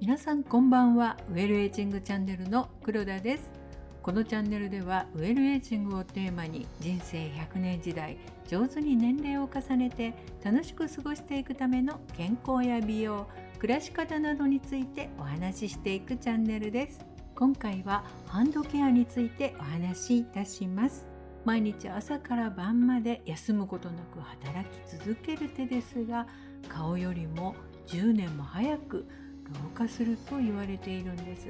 皆さんこんばんは。ウェルエイジングチャンネルの黒田です。このチャンネルではウェルエイジングをテーマに人生100年時代上手に年齢を重ねて楽しく過ごしていくための健康や美容暮らし方などについてお話ししていくチャンネルです。今回はハンドケアについてお話しいたします。毎日朝から晩まで休むことなく働き続ける手ですが顔よりも10年も早く老化すると言われているんです。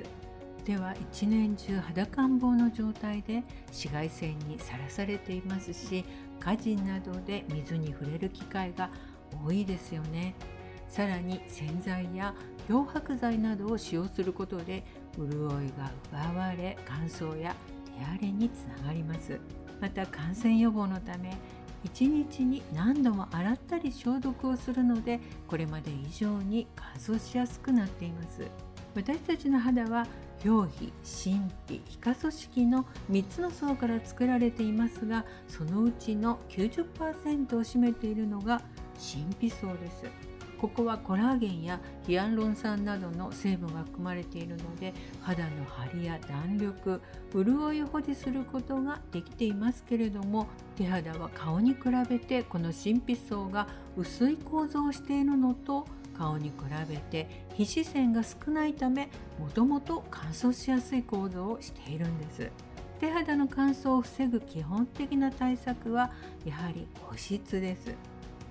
では一年中裸ん坊の状態で紫外線にさらされていますし火事などで水に触れる機会が多いですよね。さらに洗剤や漂白剤などを使用することで潤いが奪われ乾燥や手荒れにつながります。また感染予防のため1日に何度も洗ったり消毒をするのでこれまで以上に乾燥しやすくなっています。私たちの肌は表皮真皮皮下組織の3つの層から作られていますがそのうちの90%を占めているのが真皮層です。ここはコラーゲンやヒアルロン酸などの成分が含まれているので肌の張りや弾力潤いを保持することができていますけれども手肌は顔に比べてこの真皮層が薄い構造をしているのと顔に比べて皮脂腺が少ないためもともと乾燥しやすい構造をしているんです。手肌の乾燥を防ぐ基本的な対策はやはり保湿です。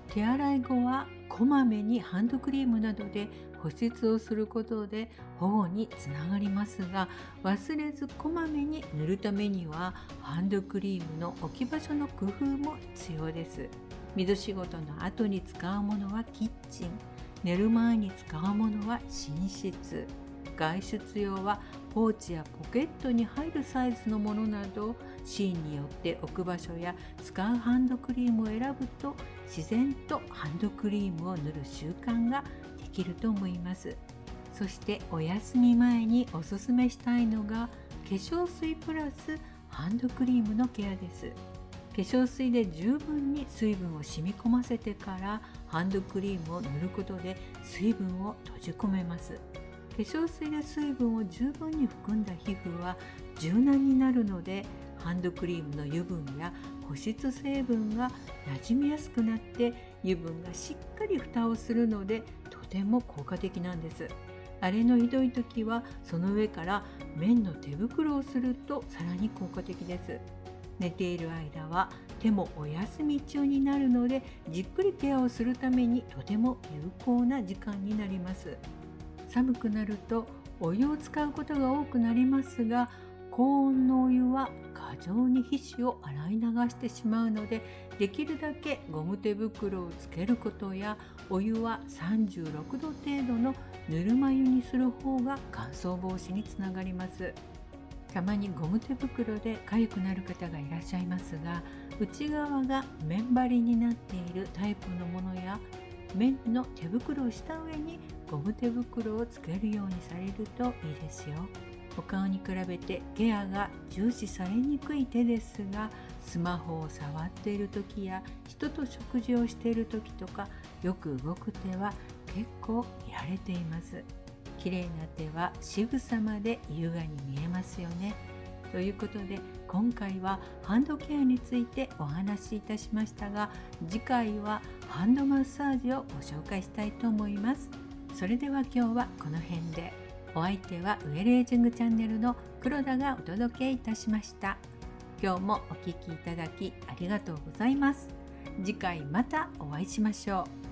手洗い後はこまめにハンドクリームなどで保湿をすることで保護につながりますが忘れずこまめに塗るためにはハンドクリームの置き場所の工夫も必要です。水仕事の後に使うものはキッチン。寝る前に使うものは寝室。外出用はポーチやポケットに入るサイズのものなどシーンによって置く場所や使うハンドクリームを選ぶと自然とハンドクリームを塗る習慣ができると思います。そしてお休み前におすすめしたいのが化粧水プラスハンドクリームのケアです。化粧水で十分に水分を染み込ませてからハンドクリームを塗ることで水分を閉じ込めます。粧水で水分を十分に含んだ皮膚は柔軟になるのでハンドクリームの油分や保湿成分が馴染みやすくなって油分がしっかり蓋をするのでとても効果的なんです。荒れのひどい時はその上から綿の手袋をするとさらに効果的です。寝ている間は手もお休み中になるのでじっくりケアをするためにとても有効な時間になります。寒くなるとお湯を使うことが多くなりますが高温のお湯は過剰に皮脂を洗い流してしまうのでできるだけゴム手袋をつけることやお湯は36度程度のぬるま湯にする方が乾燥防止につながります。たまにゴム手袋で痒くなる方がいらっしゃいますが内側が綿張りになっているタイプのものや綿の手袋をした上にゴム手袋をつけるようにされるといいですよ。お顔に比べてケアが重視されにくい手ですがスマホを触っている時や人と食事をしている時とかよく動く手は結構見られています。綺麗な手は仕草まで優雅に見えますよね。ということで今回はハンドケアについてお話しいたしましたが次回はハンドマッサージをご紹介したいと思います。それでは今日はこの辺で。お相手はウェルエイジングチャンネルの黒田がお届けいたしました。今日もお聴きいただきありがとうございます。次回またお会いしましょう。